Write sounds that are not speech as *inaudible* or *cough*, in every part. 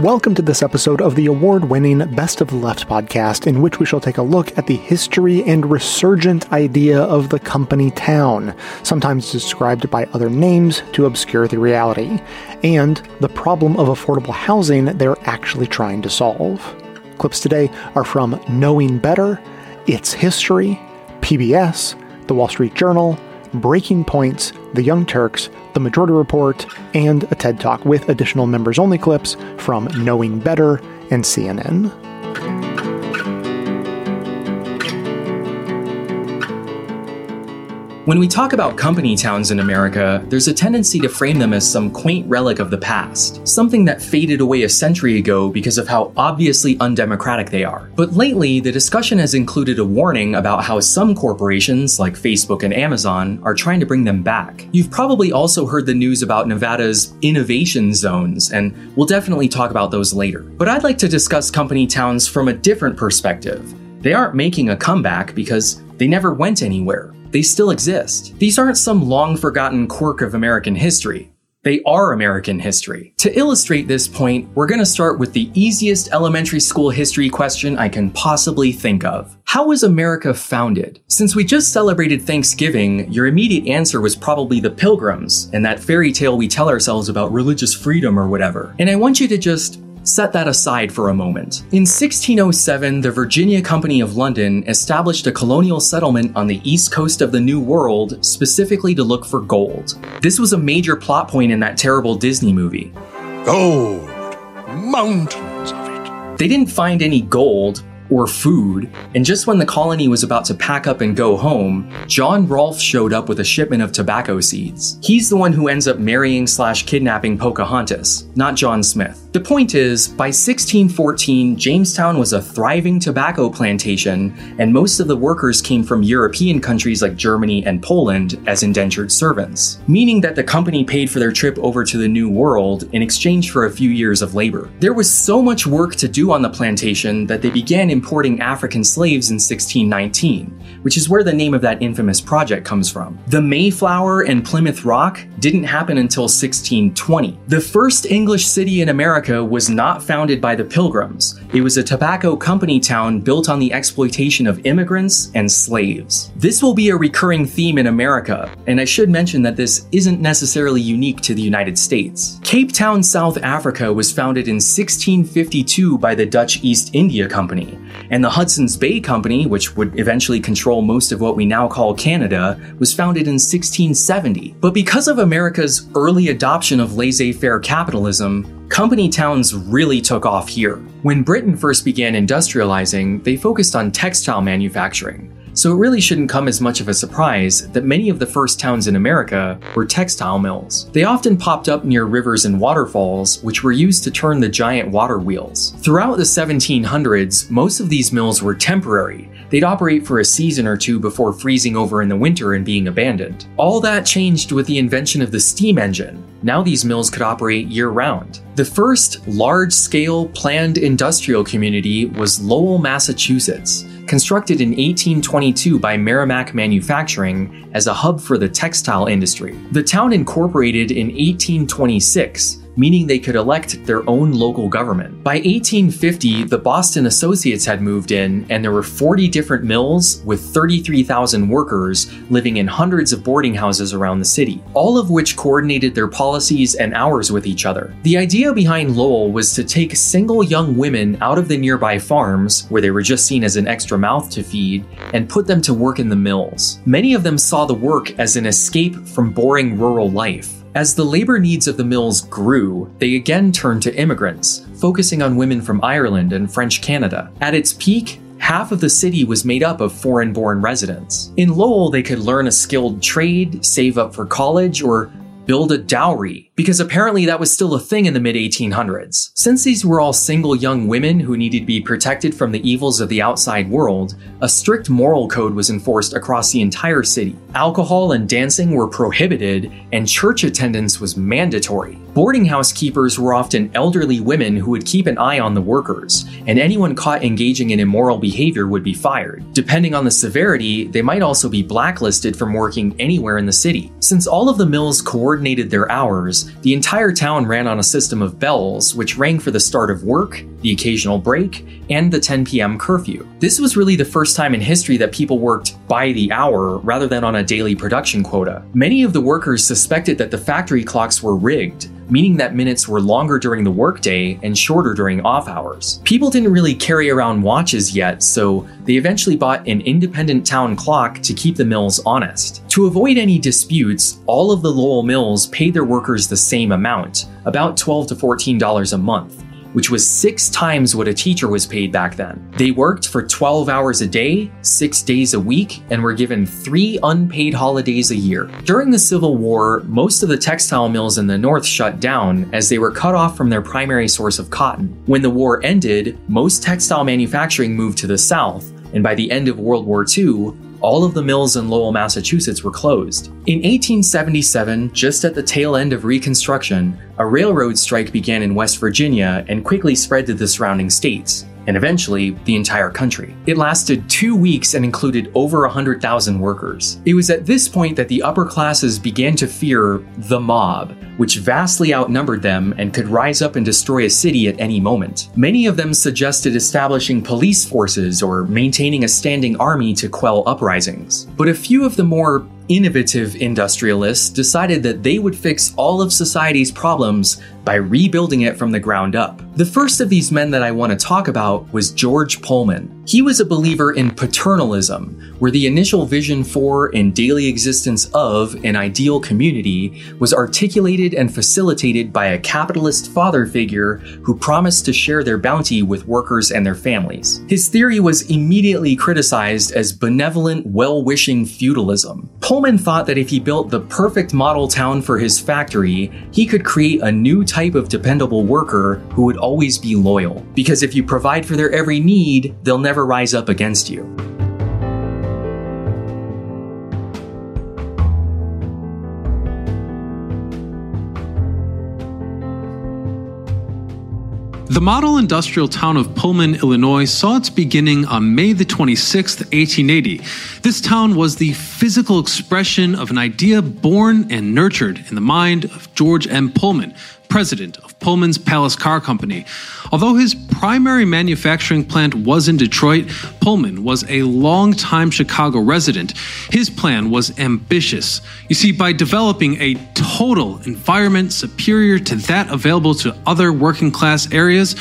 Welcome to this episode of the award winning Best of the Left podcast, in which we shall take a look at the history and resurgent idea of the company town, sometimes described by other names to obscure the reality, and the problem of affordable housing they're actually trying to solve. Clips today are from Knowing Better, It's History, PBS, The Wall Street Journal, Breaking Points, The Young Turks, The Majority Report, and a TED Talk with additional members only clips from Knowing Better and CNN. When we talk about company towns in America, there's a tendency to frame them as some quaint relic of the past, something that faded away a century ago because of how obviously undemocratic they are. But lately, the discussion has included a warning about how some corporations, like Facebook and Amazon, are trying to bring them back. You've probably also heard the news about Nevada's innovation zones, and we'll definitely talk about those later. But I'd like to discuss company towns from a different perspective. They aren't making a comeback because they never went anywhere they still exist. These aren't some long forgotten quirk of American history. They are American history. To illustrate this point, we're going to start with the easiest elementary school history question I can possibly think of. How was America founded? Since we just celebrated Thanksgiving, your immediate answer was probably the Pilgrims and that fairy tale we tell ourselves about religious freedom or whatever. And I want you to just Set that aside for a moment. In 1607, the Virginia Company of London established a colonial settlement on the east coast of the New World specifically to look for gold. This was a major plot point in that terrible Disney movie. Gold! Mountains of it. They didn't find any gold, or food, and just when the colony was about to pack up and go home, John Rolfe showed up with a shipment of tobacco seeds. He's the one who ends up marrying slash kidnapping Pocahontas, not John Smith. The point is, by 1614, Jamestown was a thriving tobacco plantation, and most of the workers came from European countries like Germany and Poland as indentured servants, meaning that the company paid for their trip over to the New World in exchange for a few years of labor. There was so much work to do on the plantation that they began importing African slaves in 1619, which is where the name of that infamous project comes from. The Mayflower and Plymouth Rock didn't happen until 1620. The first English city in America was not founded by the Pilgrims. It was a tobacco company town built on the exploitation of immigrants and slaves. This will be a recurring theme in America, and I should mention that this isn't necessarily unique to the United States. Cape Town, South Africa was founded in 1652 by the Dutch East India Company, and the Hudson's Bay Company, which would eventually control most of what we now call Canada, was founded in 1670. But because of America's early adoption of laissez faire capitalism, company towns really took off here. When Britain first began industrializing, they focused on textile manufacturing. So it really shouldn't come as much of a surprise that many of the first towns in America were textile mills. They often popped up near rivers and waterfalls, which were used to turn the giant water wheels. Throughout the 1700s, most of these mills were temporary. They'd operate for a season or two before freezing over in the winter and being abandoned. All that changed with the invention of the steam engine. Now these mills could operate year round. The first large scale planned industrial community was Lowell, Massachusetts constructed in 1822 by Merrimack Manufacturing as a hub for the textile industry. The town incorporated in 1826 meaning they could elect their own local government. By 1850, the Boston Associates had moved in, and there were 40 different mills with 33,000 workers living in hundreds of boarding houses around the city, all of which coordinated their policies and hours with each other. The idea behind Lowell was to take single young women out of the nearby farms, where they were just seen as an extra mouth to feed, and put them to work in the mills. Many of them saw the work as an escape from boring rural life. As the labor needs of the mills grew, they again turned to immigrants, focusing on women from Ireland and French Canada. At its peak, half of the city was made up of foreign born residents. In Lowell, they could learn a skilled trade, save up for college, or build a dowry because apparently that was still a thing in the mid 1800s. Since these were all single young women who needed to be protected from the evils of the outside world, a strict moral code was enforced across the entire city. Alcohol and dancing were prohibited, and church attendance was mandatory. Boarding house keepers were often elderly women who would keep an eye on the workers, and anyone caught engaging in immoral behavior would be fired. Depending on the severity, they might also be blacklisted from working anywhere in the city. Since all of the mills coordinated their hours, the entire town ran on a system of bells which rang for the start of work, the occasional break, and the 10 p.m. curfew. This was really the first time in history that people worked by the hour rather than on a daily production quota. Many of the workers suspected that the factory clocks were rigged, meaning that minutes were longer during the workday and shorter during off hours. People didn't really carry around watches yet, so they eventually bought an independent town clock to keep the mills honest. To avoid any disputes, all of the Lowell mills paid their workers the same amount, about 12 to $14 a month which was six times what a teacher was paid back then. They worked for 12 hours a day, six days a week, and were given three unpaid holidays a year. During the Civil War, most of the textile mills in the North shut down as they were cut off from their primary source of cotton. When the war ended, most textile manufacturing moved to the South, and by the end of World War II, all of the mills in Lowell, Massachusetts were closed. In 1877, just at the tail end of Reconstruction, a railroad strike began in West Virginia and quickly spread to the surrounding states and eventually the entire country. It lasted two weeks and included over 100,000 workers. It was at this point that the upper classes began to fear the mob, which vastly outnumbered them and could rise up and destroy a city at any moment. Many of them suggested establishing police forces or maintaining a standing army to quell uprisings. But a few of the more innovative industrialists decided that they would fix all of society's problems by rebuilding it from the ground up. The first of these men that I want to talk about was George Pullman. He was a believer in paternalism, where the initial vision for and daily existence of an ideal community was articulated and facilitated by a capitalist father figure who promised to share their bounty with workers and their families. His theory was immediately criticized as benevolent, well wishing feudalism. Pullman thought that if he built the perfect model town for his factory, he could create a new type of dependable worker who would always be loyal. Because if you provide for their every need, they'll never rise up against you. The model industrial town of Pullman, Illinois saw its beginning on May the 26th, 1880. This town was the physical expression of an idea born and nurtured in the mind of George M. Pullman, president of Pullman's Palace Car Company. Although his primary manufacturing plant was in Detroit, Pullman was a long-time Chicago resident. His plan was ambitious. You see, by developing a total environment superior to that available to other working class areas,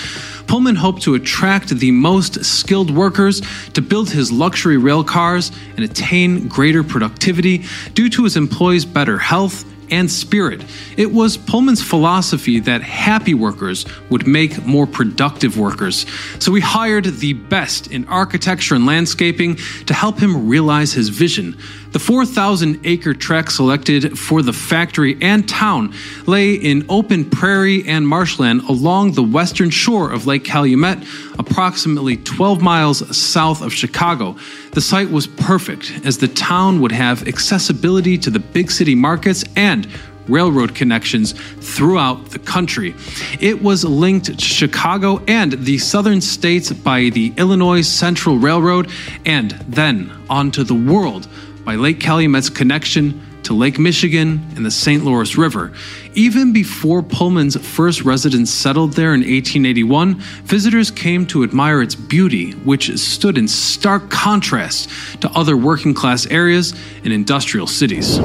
Pullman hoped to attract the most skilled workers to build his luxury rail cars and attain greater productivity due to his employees' better health and spirit. It was Pullman's philosophy that happy workers would make more productive workers. So he hired the best in architecture and landscaping to help him realize his vision. The 4,000 acre tract selected for the factory and town lay in open prairie and marshland along the western shore of Lake Calumet, approximately 12 miles south of Chicago. The site was perfect as the town would have accessibility to the big city markets and railroad connections throughout the country. It was linked to Chicago and the southern states by the Illinois Central Railroad and then onto the world by Lake Calumet's connection to Lake Michigan and the St. Lawrence River. Even before Pullman's first residents settled there in 1881, visitors came to admire its beauty, which stood in stark contrast to other working class areas and industrial cities.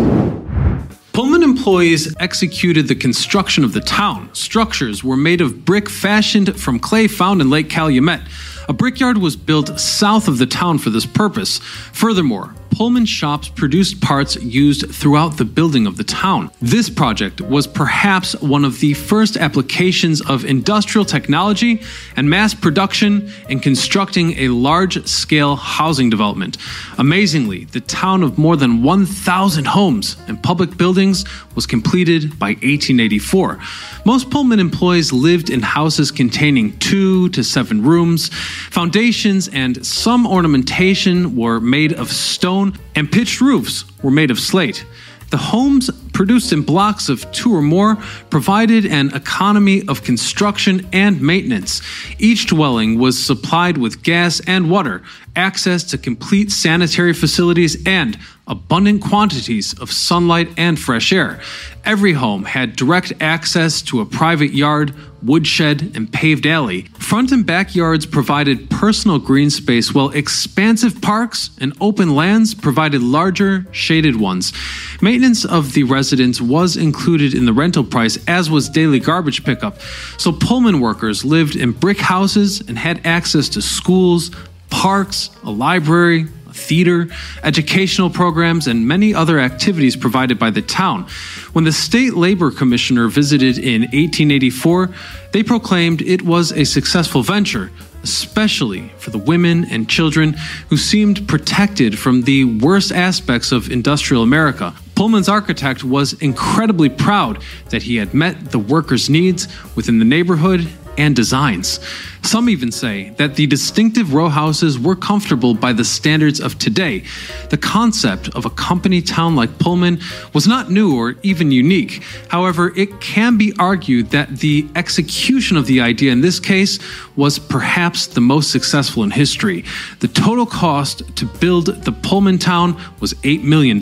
Pullman employees executed the construction of the town. Structures were made of brick fashioned from clay found in Lake Calumet. A brickyard was built south of the town for this purpose. Furthermore, Pullman shops produced parts used throughout the building of the town. This project was perhaps one of the first applications of industrial technology and mass production in constructing a large scale housing development. Amazingly, the town of more than 1,000 homes and public buildings was completed by 1884. Most Pullman employees lived in houses containing two to seven rooms. Foundations and some ornamentation were made of stone stone, and pitched roofs were made of slate. The homes, produced in blocks of two or more, provided an economy of construction and maintenance. Each dwelling was supplied with gas and water, access to complete sanitary facilities, and abundant quantities of sunlight and fresh air. Every home had direct access to a private yard, woodshed, and paved alley. Front and backyards provided personal green space, while expansive parks and open lands provided larger, shaded ones. Maintenance of the residence was included in the rental price, as was daily garbage pickup. So Pullman workers lived in brick houses and had access to schools, parks, a library, a theater, educational programs, and many other activities provided by the town. When the state labor commissioner visited in 1884, they proclaimed it was a successful venture, especially for the women and children who seemed protected from the worst aspects of industrial America. Pullman's architect was incredibly proud that he had met the workers' needs within the neighborhood and designs. Some even say that the distinctive row houses were comfortable by the standards of today. The concept of a company town like Pullman was not new or even unique. However, it can be argued that the execution of the idea in this case was perhaps the most successful in history. The total cost to build the Pullman town was $8 million.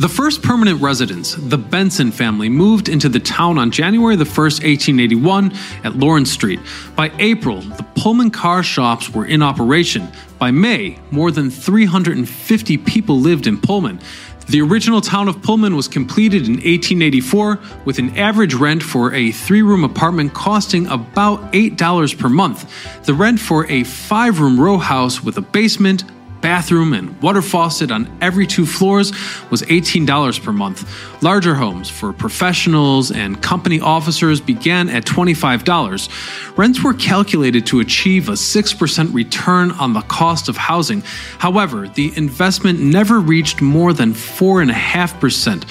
The first permanent residents, the Benson family, moved into the town on January the 1st, 1881, at Lawrence Street. By April, the Pullman car shops were in operation. By May, more than 350 people lived in Pullman. The original town of Pullman was completed in 1884 with an average rent for a three room apartment costing about $8 per month. The rent for a five room row house with a basement, bathroom, and water faucet on every two floors was $18 per month. Larger homes for professionals and company officers began at $25. Rents were calculated to achieve a 6% return on the cost of housing. However, the investment never reached more than 4.5%.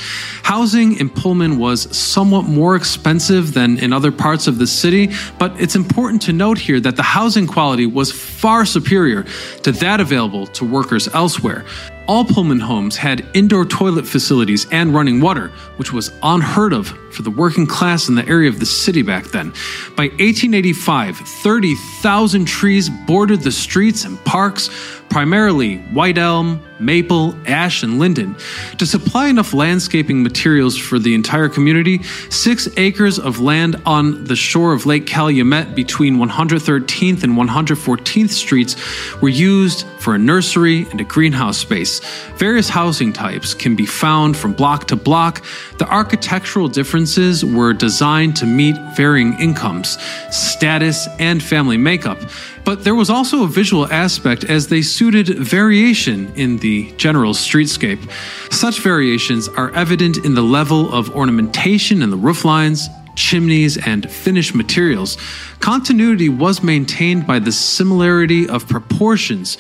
Housing in Pullman was somewhat more expensive than in other parts of the city, but it's important to note here that the housing quality was far superior to that available to workers elsewhere. All Pullman homes had indoor toilet facilities and running water, which was unheard of for the working class in the area of the city back then. By 1885, 30,000 trees bordered the streets and parks, primarily white elm, maple, ash, and linden. To supply enough landscaping materials for the entire community, six acres of land on the shore of Lake Calumet between 113th and 114th Streets were used for a nursery and a greenhouse space. Various housing types can be found from block to block. The architectural differences were designed to meet varying incomes, status, and family makeup. But there was also a visual aspect as they suited variation in the general streetscape. Such variations are evident in the level of ornamentation in the roof lines, chimneys, and finished materials. Continuity was maintained by the similarity of proportions,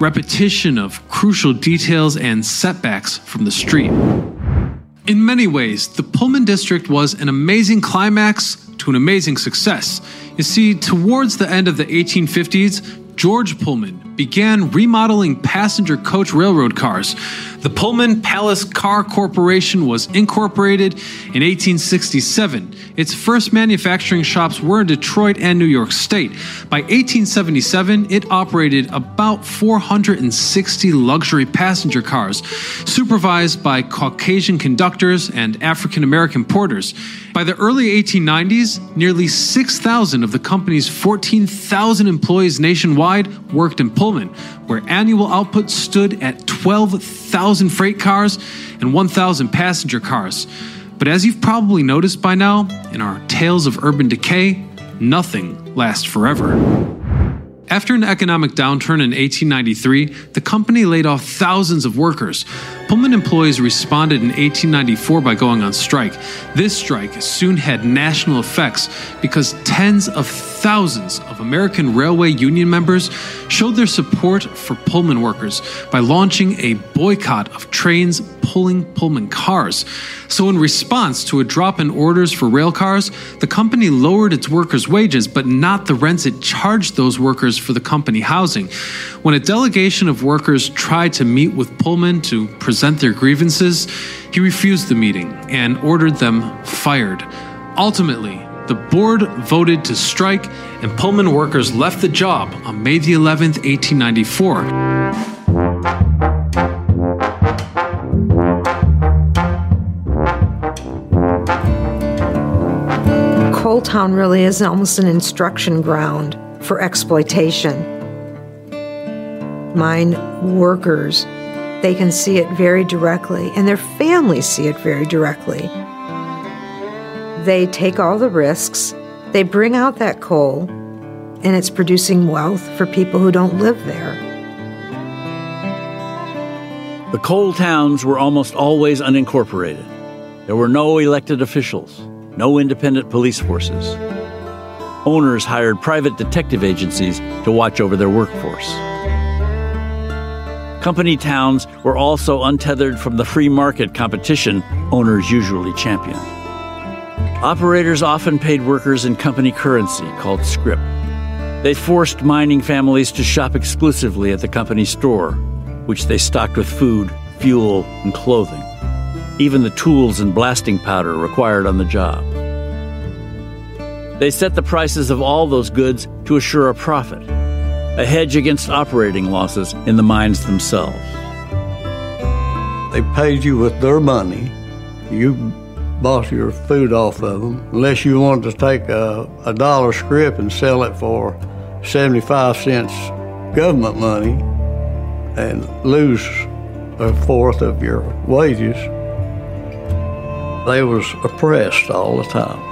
repetition of crucial details, and setbacks from the street. In many ways, the Pullman District was an amazing climax to an amazing success. You see, towards the end of the 1850s, George Pullman began remodeling passenger coach railroad cars. The Pullman Palace Car Corporation was incorporated in 1867. Its first manufacturing shops were in Detroit and New York State. By 1877, it operated about 460 luxury passenger cars, supervised by Caucasian conductors and African American porters. By the early 1890s, nearly 6,000 of the company's 14,000 employees nationwide worked in Pullman, where annual output stood at 12,000 freight cars and 1,000 passenger cars. But as you've probably noticed by now, in our Tales of Urban Decay, nothing lasts forever. After an economic downturn in 1893, the company laid off thousands of workers. Pullman employees responded in 1894 by going on strike. This strike soon had national effects because tens of thousands of American Railway Union members showed their support for Pullman workers by launching a boycott of trains pulling Pullman cars. So, in response to a drop in orders for rail cars, the company lowered its workers' wages, but not the rents it charged those workers for the company housing. When a delegation of workers tried to meet with Pullman to present their grievances, he refused the meeting and ordered them fired. Ultimately, the board voted to strike, and Pullman workers left the job on May the 11th, 1894. Coal Town really is almost an instruction ground for exploitation. Mine workers, they can see it very directly, and their families see it very directly. They take all the risks, they bring out that coal, and it's producing wealth for people who don't live there. The coal towns were almost always unincorporated. There were no elected officials, no independent police forces. Owners hired private detective agencies to watch over their workforce. Company towns were also untethered from the free market competition owners usually championed. Operators often paid workers in company currency called scrip. They forced mining families to shop exclusively at the company store, which they stocked with food, fuel, and clothing, even the tools and blasting powder required on the job. They set the prices of all those goods to assure a profit, a hedge against operating losses in the mines themselves. They paid you with their money. You bought your food off of them, unless you wanted to take a, a dollar scrip and sell it for 75 cents government money and lose a fourth of your wages. They was oppressed all the time.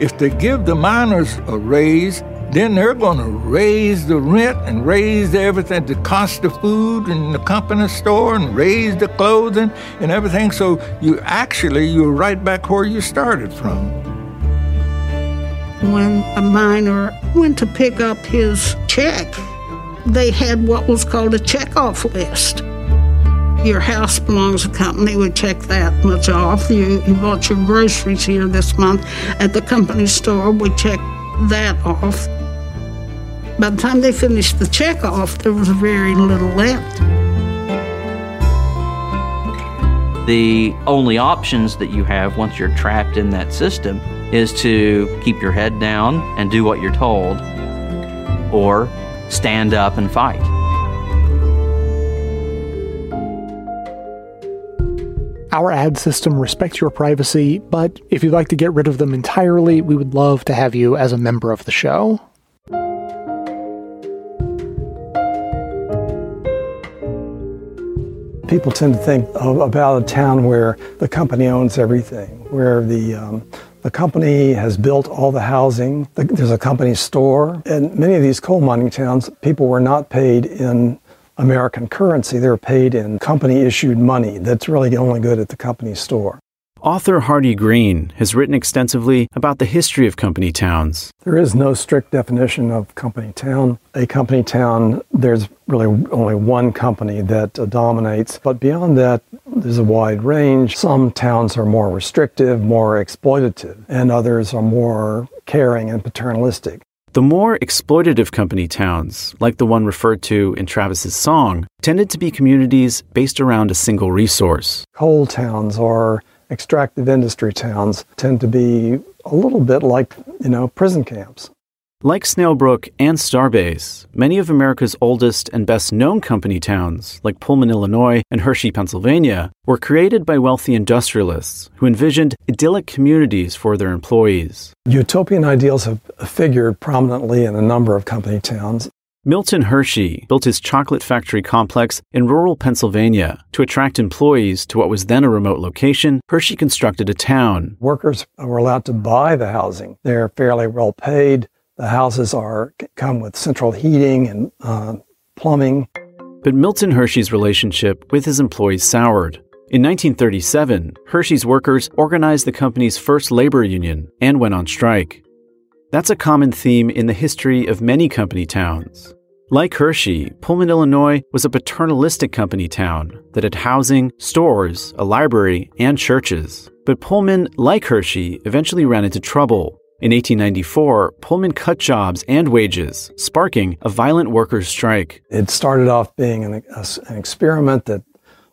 If they give the miners a raise, then they're going to raise the rent and raise everything, the cost of food in the company store and raise the clothing and everything. So you actually, you're right back where you started from. When a miner went to pick up his check, they had what was called a check-off list. Your house belongs to the company, we check that much off. You, you bought your groceries here this month at the company store, we check that off. By the time they finished the check off, there was very little left. The only options that you have once you're trapped in that system is to keep your head down and do what you're told, or stand up and fight. Our ad system respects your privacy, but if you'd like to get rid of them entirely, we would love to have you as a member of the show. People tend to think about a town where the company owns everything, where the um, the company has built all the housing. There's a company store, and many of these coal mining towns, people were not paid in American currency. They're paid in company issued money. That's really only good at the company store. Author Hardy Green has written extensively about the history of company towns. There is no strict definition of company town. A company town, there's really only one company that uh, dominates, but beyond that, there's a wide range. Some towns are more restrictive, more exploitative, and others are more caring and paternalistic. The more exploitative company towns, like the one referred to in Travis's song, tended to be communities based around a single resource. Coal towns or extractive industry towns tend to be a little bit like, you know, prison camps. Like Snailbrook and Starbase, many of America's oldest and best known company towns, like Pullman, Illinois and Hershey, Pennsylvania, were created by wealthy industrialists who envisioned idyllic communities for their employees. Utopian ideals have figured prominently in a number of company towns. Milton Hershey built his chocolate factory complex in rural Pennsylvania. To attract employees to what was then a remote location, Hershey constructed a town. Workers were allowed to buy the housing. They're fairly well paid. The houses are come with central heating and uh, plumbing. But Milton Hershey's relationship with his employees soured. In 1937, Hershey's workers organized the company's first labor union and went on strike. That's a common theme in the history of many company towns. Like Hershey, Pullman, Illinois was a paternalistic company town that had housing, stores, a library, and churches. But Pullman, like Hershey, eventually ran into trouble. In 1894, Pullman cut jobs and wages, sparking a violent workers' strike. It started off being an, a, an experiment that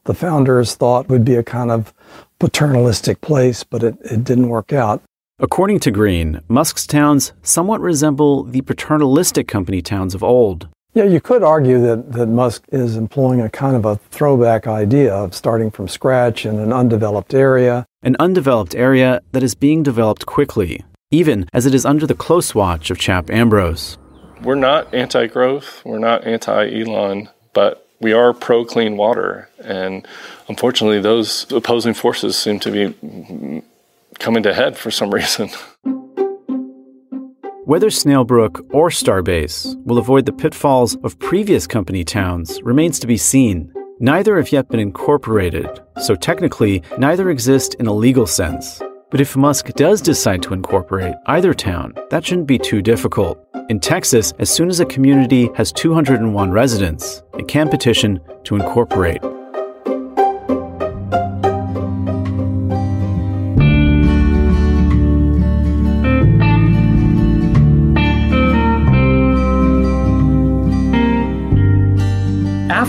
the founders thought would be a kind of paternalistic place, but it, it didn't work out. According to Green, Musk's towns somewhat resemble the paternalistic company towns of old. Yeah, you could argue that, that Musk is employing a kind of a throwback idea of starting from scratch in an undeveloped area. An undeveloped area that is being developed quickly, even as it is under the close watch of Chap Ambrose. We're not anti growth, we're not anti Elon, but we are pro clean water. And unfortunately, those opposing forces seem to be coming to head for some *laughs* reason. Whether Snailbrook or Starbase will avoid the pitfalls of previous company towns remains to be seen. Neither have yet been incorporated, so technically, neither exist in a legal sense. But if Musk does decide to incorporate either town, that shouldn't be too difficult. In Texas, as soon as a community has 201 residents, it can petition to incorporate.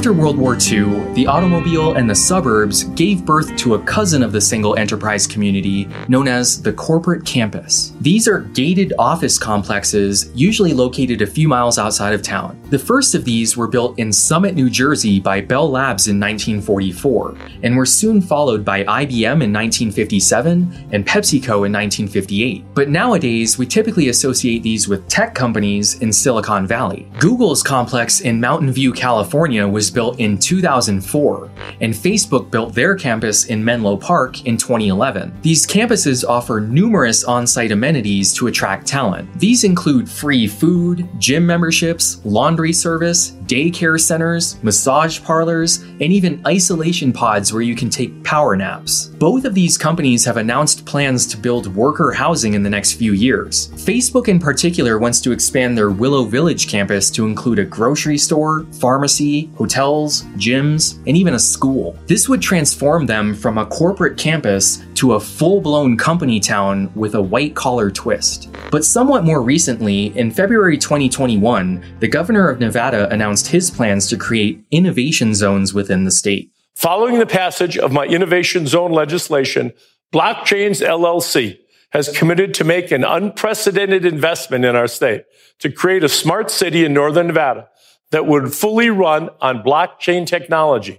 After World War II, the automobile and the suburbs gave birth to a cousin of the single enterprise community known as the corporate campus. These are gated office complexes, usually located a few miles outside of town. The first of these were built in Summit, New Jersey by Bell Labs in 1944, and were soon followed by IBM in 1957 and PepsiCo in 1958. But nowadays, we typically associate these with tech companies in Silicon Valley. Google's complex in Mountain View, California was built in 2004, and Facebook built their campus in Menlo Park in 2011. These campuses offer numerous on site amenities to attract talent. These include free food, gym memberships, laundry service, daycare centers, massage parlors, and even isolation pods where you can take power naps. Both of these companies have announced plans to build worker housing in the next few years. Facebook, in particular, wants to expand their Willow Village campus to include a grocery store, pharmacy, hotels, gyms, and even a school. This would transform them from a corporate campus to a full blown company town with a white collar twist. But somewhat more recently, in February 2021, the governor of Nevada announced his plans to create innovation zones within the state. Following the passage of my innovation zone legislation, Blockchains LLC has committed to make an unprecedented investment in our state to create a smart city in northern Nevada that would fully run on blockchain technology,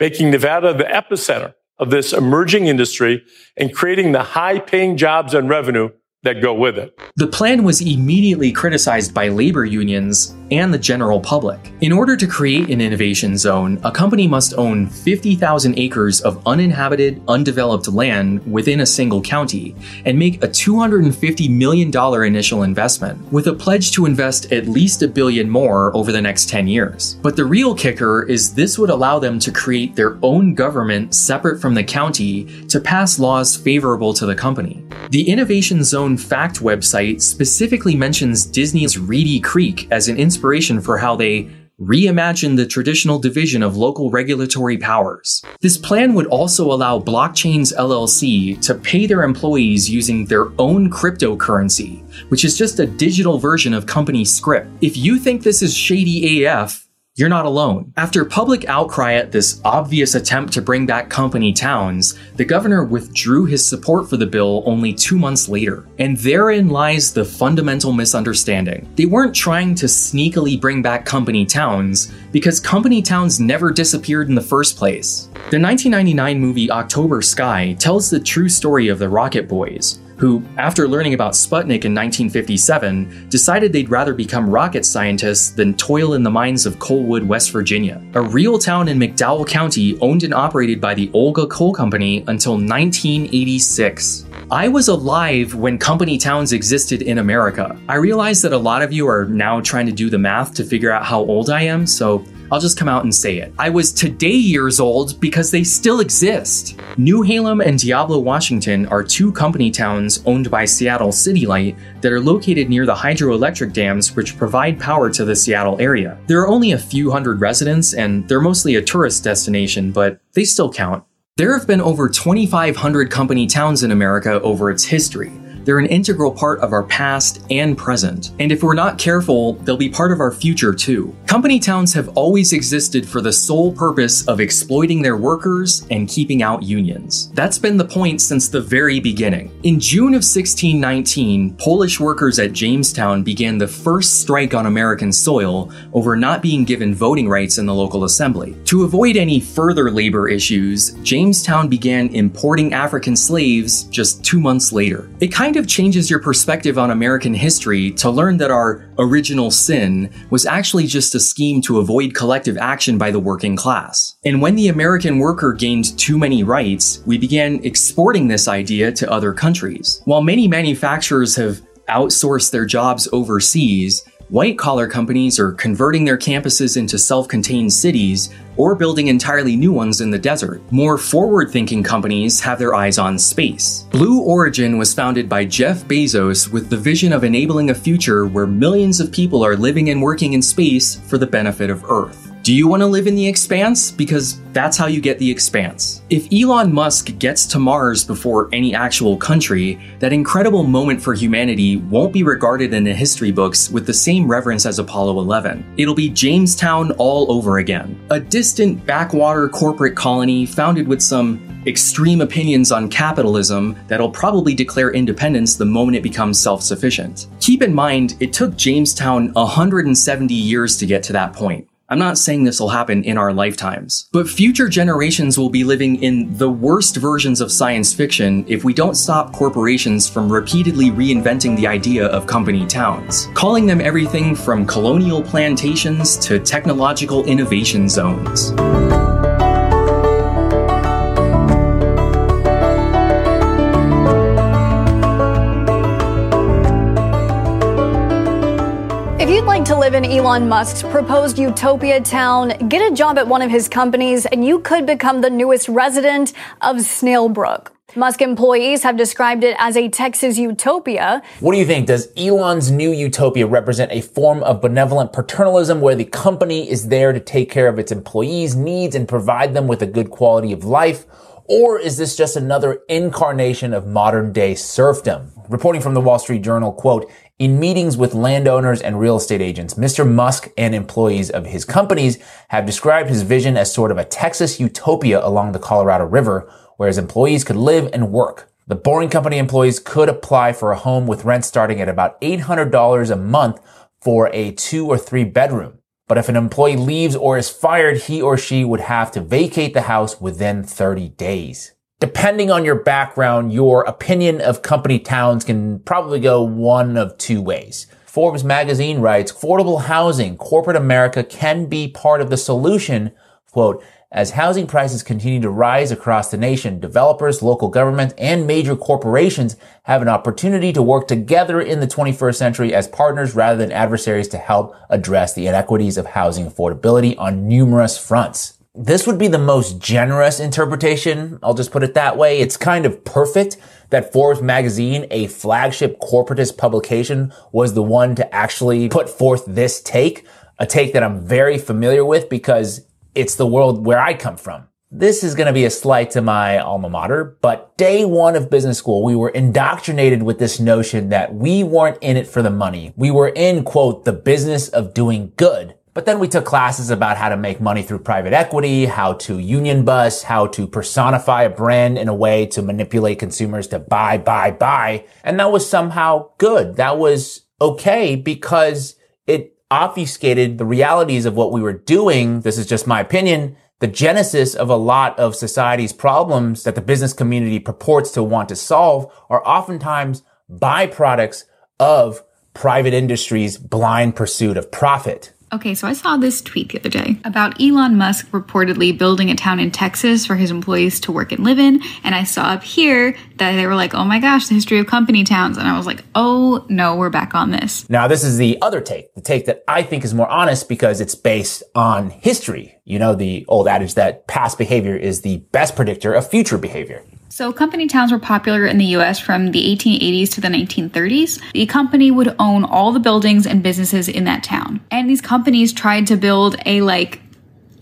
making Nevada the epicenter of this emerging industry and creating the high paying jobs and revenue that go with it. The plan was immediately criticized by labor unions and the general public. In order to create an innovation zone, a company must own 50,000 acres of uninhabited, undeveloped land within a single county and make a $250 million initial investment, with a pledge to invest at least a billion more over the next 10 years. But the real kicker is this would allow them to create their own government separate from the county to pass laws favorable to the company. The Innovation Zone Fact website specifically mentions Disney's Reedy Creek as an inspiration for how they reimagine the traditional division of local regulatory powers. This plan would also allow Blockchains LLC to pay their employees using their own cryptocurrency, which is just a digital version of company script. If you think this is shady AF, you're not alone. After public outcry at this obvious attempt to bring back company towns, the governor withdrew his support for the bill only two months later. And therein lies the fundamental misunderstanding. They weren't trying to sneakily bring back company towns, because company towns never disappeared in the first place. The 1999 movie October Sky tells the true story of the Rocket Boys, who, after learning about Sputnik in 1957, decided they'd rather become rocket scientists than toil in the mines of Coalwood, West Virginia, a real town in McDowell County owned and operated by the Olga Coal Company until 1986. I was alive when company towns existed in America. I realize that a lot of you are now trying to do the math to figure out how old I am, so I'll just come out and say it. I was today years old because they still exist. Newhalem and Diablo, Washington are two company towns owned by Seattle City Light that are located near the hydroelectric dams which provide power to the Seattle area. There are only a few hundred residents and they're mostly a tourist destination, but they still count. There have been over 2,500 company towns in America over its history, They're an integral part of our past and present. And if we're not careful, they'll be part of our future too. Company towns have always existed for the sole purpose of exploiting their workers and keeping out unions. That's been the point since the very beginning. In June of 1619, Polish workers at Jamestown began the first strike on American soil over not being given voting rights in the local assembly. To avoid any further labor issues, Jamestown began importing African slaves just two months later. It kind of changes your perspective on American history to learn that our original sin was actually just a scheme to avoid collective action by the working class. And when the American worker gained too many rights, we began exporting this idea to other countries. While many manufacturers have outsourced their jobs overseas, White collar companies are converting their campuses into self contained cities or building entirely new ones in the desert. More forward thinking companies have their eyes on space. Blue Origin was founded by Jeff Bezos with the vision of enabling a future where millions of people are living and working in space for the benefit of Earth. Do you want to live in the expanse? Because that's how you get the expanse. If Elon Musk gets to Mars before any actual country, that incredible moment for humanity won't be regarded in the history books with the same reverence as Apollo 11. It'll be Jamestown all over again. A distant backwater corporate colony founded with some extreme opinions on capitalism that'll probably declare independence the moment it becomes self sufficient. Keep in mind, it took Jamestown 170 years to get to that point. I'm not saying this will happen in our lifetimes, but future generations will be living in the worst versions of science fiction if we don't stop corporations from repeatedly reinventing the idea of company towns, calling them everything from colonial plantations to technological innovation zones. Elon Musk's proposed utopia town, get a job at one of his companies and you could become the newest resident of Snailbrook. Musk employees have described it as a Texas utopia. What do you think? Does Elon's new utopia represent a form of benevolent paternalism where the company is there to take care of its employees' needs and provide them with a good quality of life? Or is this just another incarnation of modern day serfdom? Reporting from the Wall Street Journal, quote, in meetings with landowners and real estate agents, Mr. Musk and employees of his companies have described his vision as sort of a Texas utopia along the Colorado River, where his employees could live and work. The Boring Company employees could apply for a home with rent starting at about $800 a month for a two or three bedroom. But if an employee leaves or is fired, he or she would have to vacate the house within 30 days. Depending on your background, your opinion of company towns can probably go one of two ways. Forbes magazine writes, affordable housing, corporate America can be part of the solution, quote, as housing prices continue to rise across the nation, developers, local governments, and major corporations have an opportunity to work together in the 21st century as partners rather than adversaries to help address the inequities of housing affordability on numerous fronts this would be the most generous interpretation. I'll just put it that way. It's kind of perfect that Forbes magazine, a flagship corporatist publication, was the one to actually put forth this take, a take that I'm very familiar with because it's the world where I come from. This is going to be a slight to my alma mater, but day one of business school, we were indoctrinated with this notion that we weren't in it for the money. We were in, quote, the business of doing good. But then we took classes about how to make money through private equity, how to union bust, how to personify a brand in a way to manipulate consumers to buy, buy, buy. And that was somehow good. That was okay because it obfuscated the realities of what we were doing. This is just my opinion. The genesis of a lot of society's problems that the business community purports to want to solve are oftentimes byproducts of private industry's blind pursuit of profit. Okay, so I saw this tweet the other day about Elon Musk reportedly building a town in Texas for his employees to work and live in. And I saw up here that they were like, oh my gosh, the history of company towns. And I was like, oh no, we're back on this. Now, this is the other take, the take that I think is more honest because it's based on history. You know, the old adage that past behavior is the best predictor of future behavior. So, company towns were popular in the US from the 1880s to the 1930s. The company would own all the buildings and businesses in that town. And these companies tried to build a like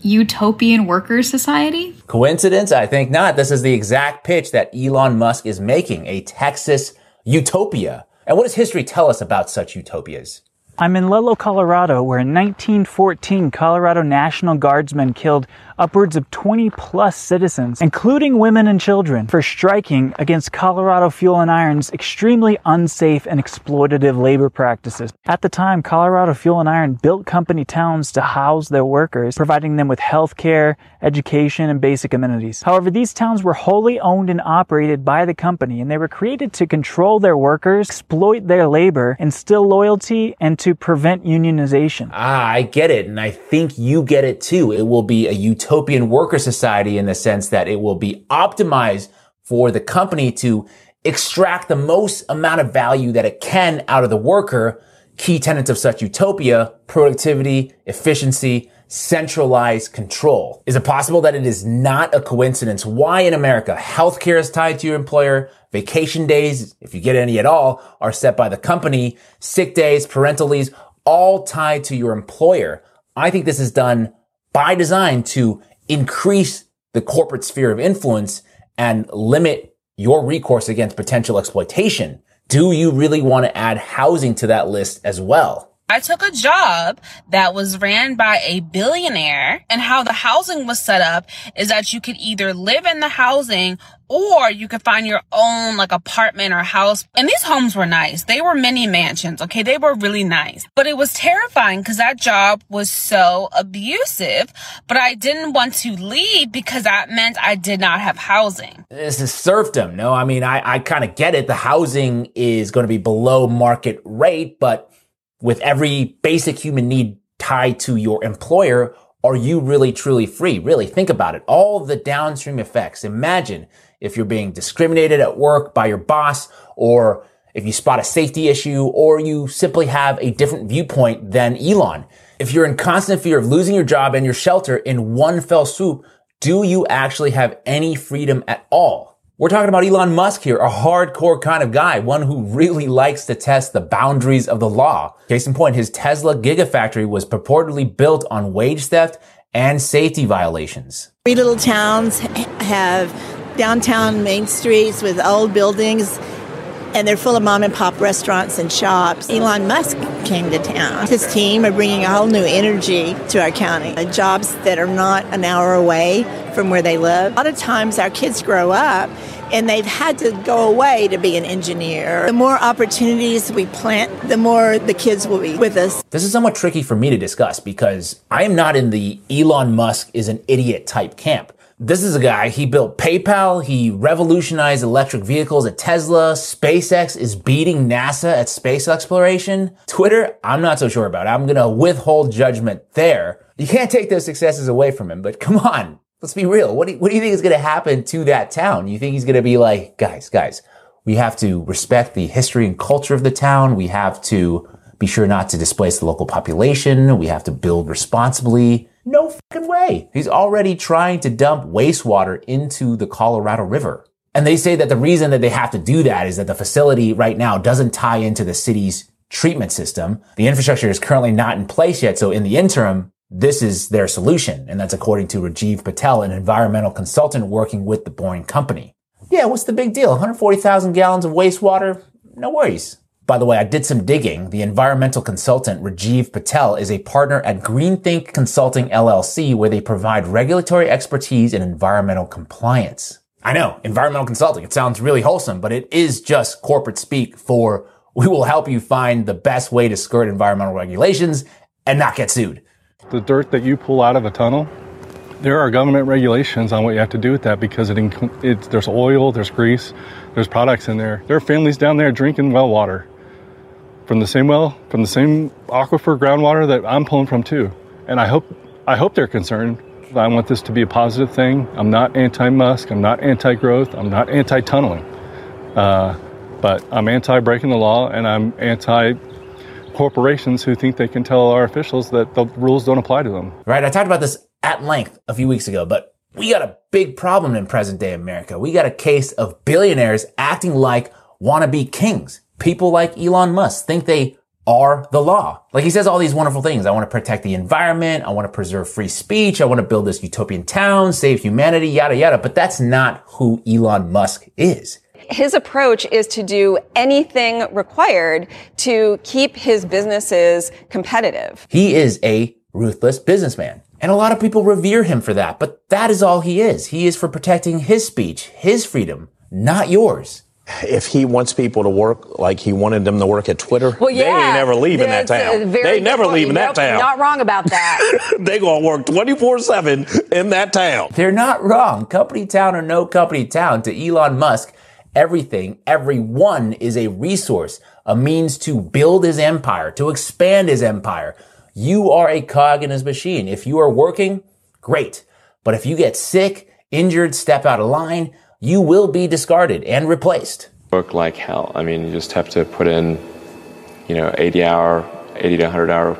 utopian workers society. Coincidence? I think not. This is the exact pitch that Elon Musk is making a Texas utopia. And what does history tell us about such utopias? I'm in Ludlow, Colorado, where in 1914, Colorado National Guardsmen killed upwards of 20 plus citizens, including women and children, for striking against Colorado Fuel and Iron's extremely unsafe and exploitative labor practices. At the time, Colorado Fuel and Iron built company towns to house their workers, providing them with health care, education, and basic amenities. However, these towns were wholly owned and operated by the company, and they were created to control their workers, exploit their labor, instill loyalty, and to prevent unionization. Ah, I get it. And I think you get it too. It will be a utopian worker society in the sense that it will be optimized for the company to extract the most amount of value that it can out of the worker. Key tenets of such utopia, productivity, efficiency, centralized control. Is it possible that it is not a coincidence why in America healthcare is tied to your employer, vacation days, if you get any at all, are set by the company, sick days, parental leaves, all tied to your employer? I think this is done by design to increase the corporate sphere of influence and limit your recourse against potential exploitation. Do you really want to add housing to that list as well? I took a job that was ran by a billionaire and how the housing was set up is that you could either live in the housing or you could find your own like apartment or house. And these homes were nice. They were mini mansions. Okay. They were really nice, but it was terrifying because that job was so abusive, but I didn't want to leave because that meant I did not have housing. This is serfdom. No, I mean, I, I kind of get it. The housing is going to be below market rate, but with every basic human need tied to your employer, are you really truly free? Really think about it. All the downstream effects. Imagine if you're being discriminated at work by your boss or if you spot a safety issue or you simply have a different viewpoint than Elon. If you're in constant fear of losing your job and your shelter in one fell swoop, do you actually have any freedom at all? We're talking about Elon Musk here, a hardcore kind of guy, one who really likes to test the boundaries of the law. Case in point, his Tesla Gigafactory was purportedly built on wage theft and safety violations. Three little towns have downtown main streets with old buildings and they're full of mom and pop restaurants and shops. Elon Musk came to town. His team are bringing a whole new energy to our county, uh, jobs that are not an hour away from where they live. A lot of times our kids grow up and they've had to go away to be an engineer. The more opportunities we plant, the more the kids will be with us. This is somewhat tricky for me to discuss because I am not in the Elon Musk is an idiot type camp. This is a guy, he built PayPal, he revolutionized electric vehicles at Tesla, SpaceX is beating NASA at space exploration. Twitter, I'm not so sure about. I'm gonna withhold judgment there. You can't take those successes away from him, but come on, let's be real. What do you, what do you think is gonna happen to that town? You think he's gonna be like, guys, guys, we have to respect the history and culture of the town. We have to be sure not to displace the local population. We have to build responsibly. No fucking way. He's already trying to dump wastewater into the Colorado River. And they say that the reason that they have to do that is that the facility right now doesn't tie into the city's treatment system. The infrastructure is currently not in place yet. So in the interim, this is their solution. And that's according to Rajiv Patel, an environmental consultant working with the Boring Company. Yeah, what's the big deal? 140,000 gallons of wastewater? No worries. By the way, I did some digging. The environmental consultant Rajiv Patel is a partner at Greenthink Consulting LLC, where they provide regulatory expertise in environmental compliance. I know, environmental consulting, it sounds really wholesome, but it is just corporate speak for we will help you find the best way to skirt environmental regulations and not get sued. The dirt that you pull out of a tunnel, there are government regulations on what you have to do with that because it, it there's oil, there's grease, there's products in there. There are families down there drinking well water from the same well, from the same aquifer groundwater that I'm pulling from too. And I hope I hope they're concerned. I want this to be a positive thing. I'm not anti-Musk. I'm not anti-growth. I'm not anti-tunneling. Uh, but I'm anti-breaking the law, and I'm anti-corporations who think they can tell our officials that the rules don't apply to them. Right. I talked about this at length a few weeks ago, but we got a big problem in present day America. We got a case of billionaires acting like wannabe kings people like Elon Musk think they are the law. Like he says all these wonderful things. I want to protect the environment. I want to preserve free speech. I want to build this utopian town, save humanity, yada, yada. But that's not who Elon Musk is. his approach is to do anything required to keep his businesses competitive. He is a ruthless businessman. And a lot of people revere him for that, but that is all he is. He is for protecting his speech, his freedom, not yours. If he wants people to work like he wanted them to work at Twitter, Well, yeah, they ain't never leaving that That's a town. They never point. leaving that town. Not wrong about that. *laughs* they gonna work 24-7 in that town. They're not wrong. Company town or no company town, to Elon Musk, everything, everyone is a resource, a means to build his empire, to expand his empire. You are a cog in his machine. If you are working, great. But if you get sick, injured, step out of line, you will be discarded and replaced. Work like hell. I mean, you just have to put in, you know, 80 hour, 80 to 100 hour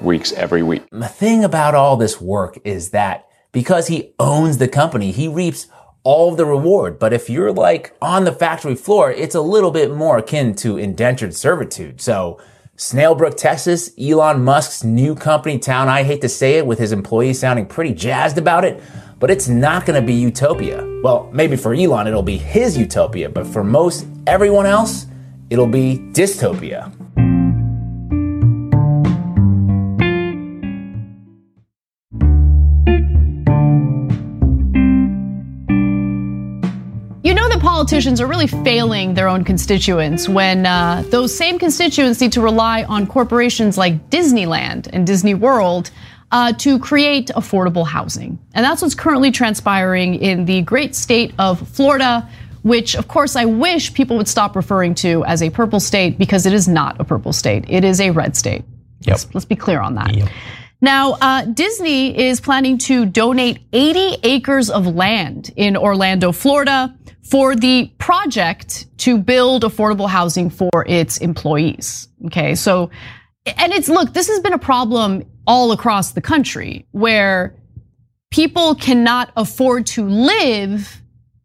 weeks every week. The thing about all this work is that because he owns the company, he reaps all of the reward. But if you're like on the factory floor, it's a little bit more akin to indentured servitude. So Snailbrook, Texas, Elon Musk's new company town. I hate to say it with his employees sounding pretty jazzed about it, but it's not going to be utopia. Well, maybe for Elon, it'll be his utopia, but for most everyone else, it'll be dystopia. You know that politicians are really failing their own constituents when uh, those same constituents need to rely on corporations like Disneyland and Disney World uh, to create affordable housing. And that's what's currently transpiring in the great state of Florida, which, of course, I wish people would stop referring to as a purple state because it is not a purple state, it is a red state. Let's, let's be clear on that. Now, uh, Disney is planning to donate 80 acres of land in Orlando, Florida, for the project to build affordable housing for its employees. Okay, so, and it's look, this has been a problem all across the country where people cannot afford to live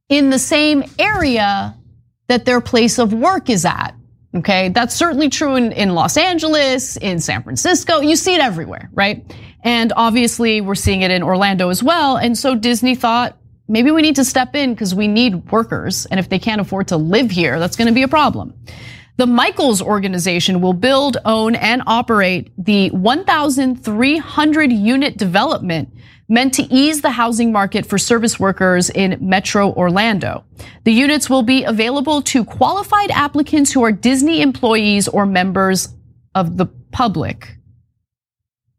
in the same area that their place of work is at. Okay, that's certainly true in, in Los Angeles, in San Francisco. You see it everywhere, right? And obviously, we're seeing it in Orlando as well. And so Disney thought maybe we need to step in because we need workers. And if they can't afford to live here, that's going to be a problem. The Michaels organization will build, own, and operate the 1,300 unit development meant to ease the housing market for service workers in Metro Orlando. The units will be available to qualified applicants who are Disney employees or members of the public.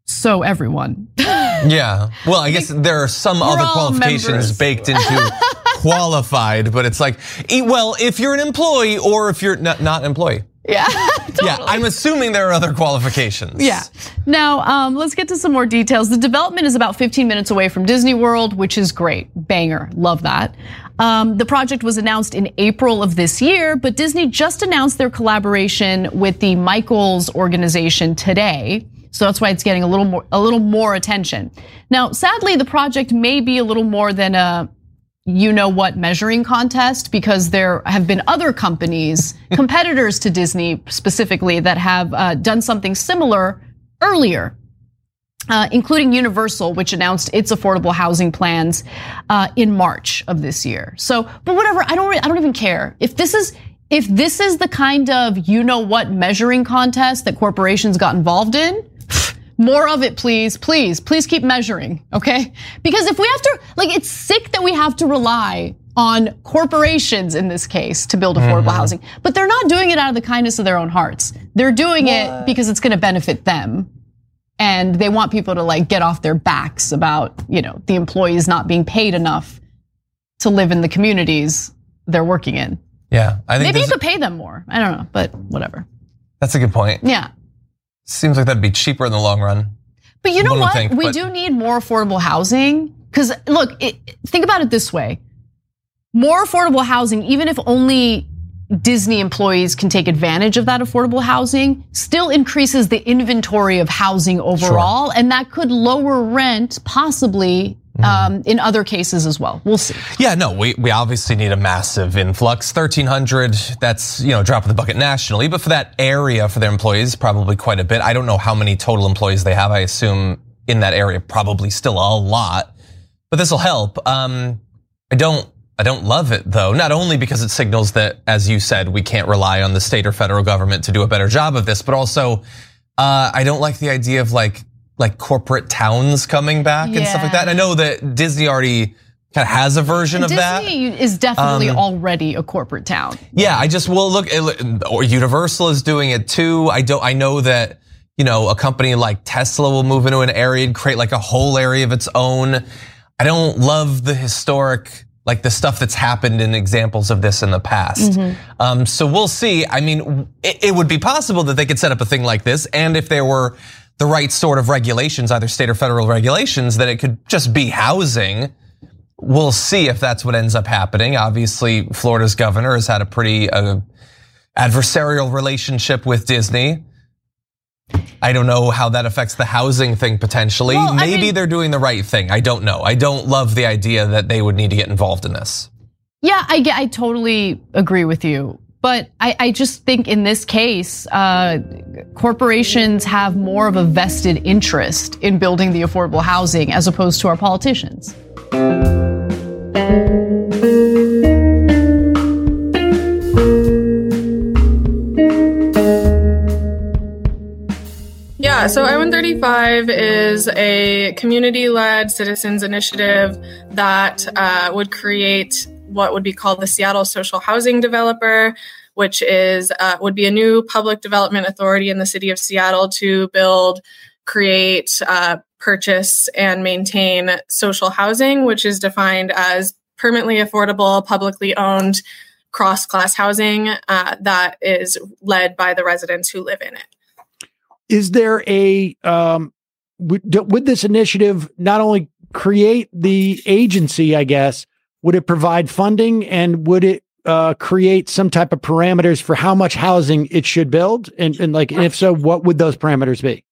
So everyone. *laughs* Yeah. Well, I guess there are some We're other qualifications members. baked into *laughs* qualified, but it's like, well, if you're an employee or if you're not, not an employee. Yeah. *laughs* Yeah, I'm assuming there are other qualifications. Yeah. Now, um, let's get to some more details. The development is about 15 minutes away from Disney World, which is great. Banger. Love that. Um, the project was announced in April of this year, but Disney just announced their collaboration with the Michaels organization today. So that's why it's getting a little more, a little more attention. Now, sadly, the project may be a little more than a, you know what measuring contest because there have been other companies, *laughs* competitors to Disney specifically, that have uh, done something similar earlier. Uh, including Universal, which announced its affordable housing plans uh, in March of this year. So, but whatever, I don't, I don't even care if this is if this is the kind of you know what measuring contest that corporations got involved in. More of it, please, please, please keep measuring, okay? Because if we have to, like, it's sick that we have to rely on corporations in this case to build affordable Mhm. housing, but they're not doing it out of the kindness of their own hearts. They're doing it because it's going to benefit them. And they want people to like get off their backs about, you know, the employees not being paid enough to live in the communities they're working in. Yeah, I think Maybe you could pay them more. I don't know, but whatever. that's a good point. Yeah. Seems like that'd be cheaper in the long run. But you know One what? think, we do need more affordable housing. Because look, it, think about it this way: more affordable housing, even if only Disney employees can take advantage of that affordable housing, still increases the inventory of housing overall, and that could lower rent possibly. Um, in other cases as well. We'll see. Yeah, no, we, we obviously need a massive influx. 1,300, that's, you know, drop of the bucket nationally, but for that area, for their employees, probably quite a bit. I don't know how many total employees they have. I assume in that area, probably still a lot, but this will help. Um, I don't, I don't love it though, not only because it signals that, as you said, we can't rely on the state or federal government to do a better job of this, but also uh, I don't like the idea of like like corporate towns coming back and stuff like that. And I know that Disney already kind of has a version of that. Disney is definitely Um, already a corporate town. Yeah, I just will look. Or Universal is doing it too. I don't. I know that you know a company like Tesla will move into an area and create like a whole area of its own. I don't love the historic, like the stuff that's happened in examples of this in the past. Mhm. Um, so we'll see. I mean, it, it would be possible that they could set up a thing like this, and if there were the right sort of regulations, either state or federal regulations, that it could just be housing. We'll see if that's what ends up happening. Obviously, Florida's governor has had a pretty uh, adversarial relationship with Disney. I don't know how that affects the housing thing potentially. Well, I Maybe mean- they're doing the right thing. I don't know. I don't love the idea that they would need to get involved in this. Yeah, I, I totally agree with you. But I, I just think in this case, uh, corporations have more of a vested interest in building the affordable housing as opposed to our politicians. Yeah, so I-135 is a community-led citizens initiative that uh, would create what would be called the Seattle Social Housing Developer, which is uh, would be a new public development authority in the city of Seattle to build, create, uh, purchase, and maintain social housing, which is defined as permanently affordable, publicly owned, cross-class housing uh, that is led by the residents who live in it. is there a um would, would this initiative not only create the agency i guess would it provide funding and would it uh, create some type of parameters for how much housing it should build? And, and like and if so what would those parameters be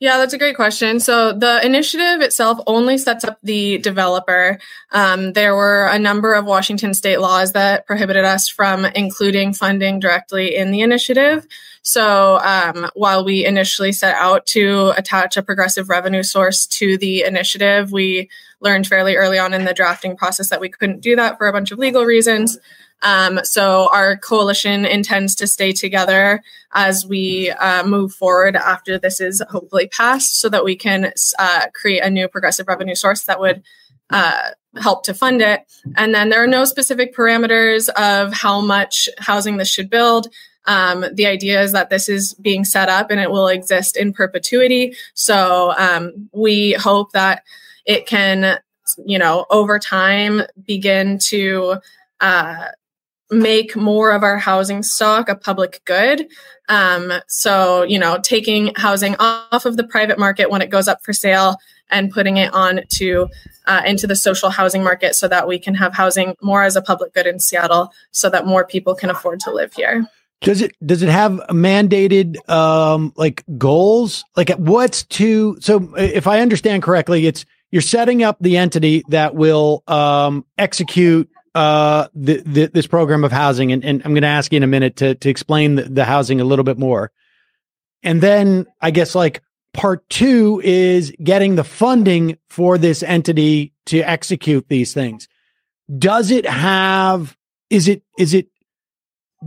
Yeah, that's a great question. So the initiative itself only sets up the developer. Um, there were a number of Washington state laws that prohibited us from including funding directly in the initiative. So um, while we initially set out to attach a progressive revenue source to the initiative, we learned fairly early on in the drafting process that we couldn't do that for a bunch of legal reasons. Um, so our coalition intends to stay together as we uh, move forward after this is hopefully passed, so that we can uh, create a new progressive revenue source that would uh, help to fund it. And then there are no specific parameters of how much housing this should build. Um, the idea is that this is being set up and it will exist in perpetuity. So um, we hope that it can, you know, over time begin to uh, make more of our housing stock a public good. Um, so, you know, taking housing off of the private market when it goes up for sale and putting it on to uh, into the social housing market so that we can have housing more as a public good in Seattle so that more people can afford to live here. does it does it have mandated um like goals like what's to so if i understand correctly it's you're setting up the entity that will um execute uh the, the this program of housing and, and i'm going to ask you in a minute to to explain the, the housing a little bit more. And then i guess like part two is getting the funding for this entity to execute these things. Does it have is it is it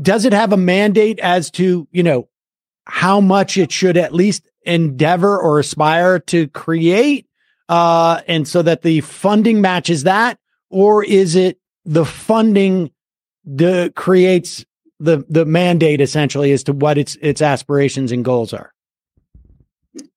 does it have a mandate as to you know how much it should at least endeavor or aspire to create uh and so that the funding matches that? Or is it the funding the creates the the mandate essentially as to what its its aspirations and goals are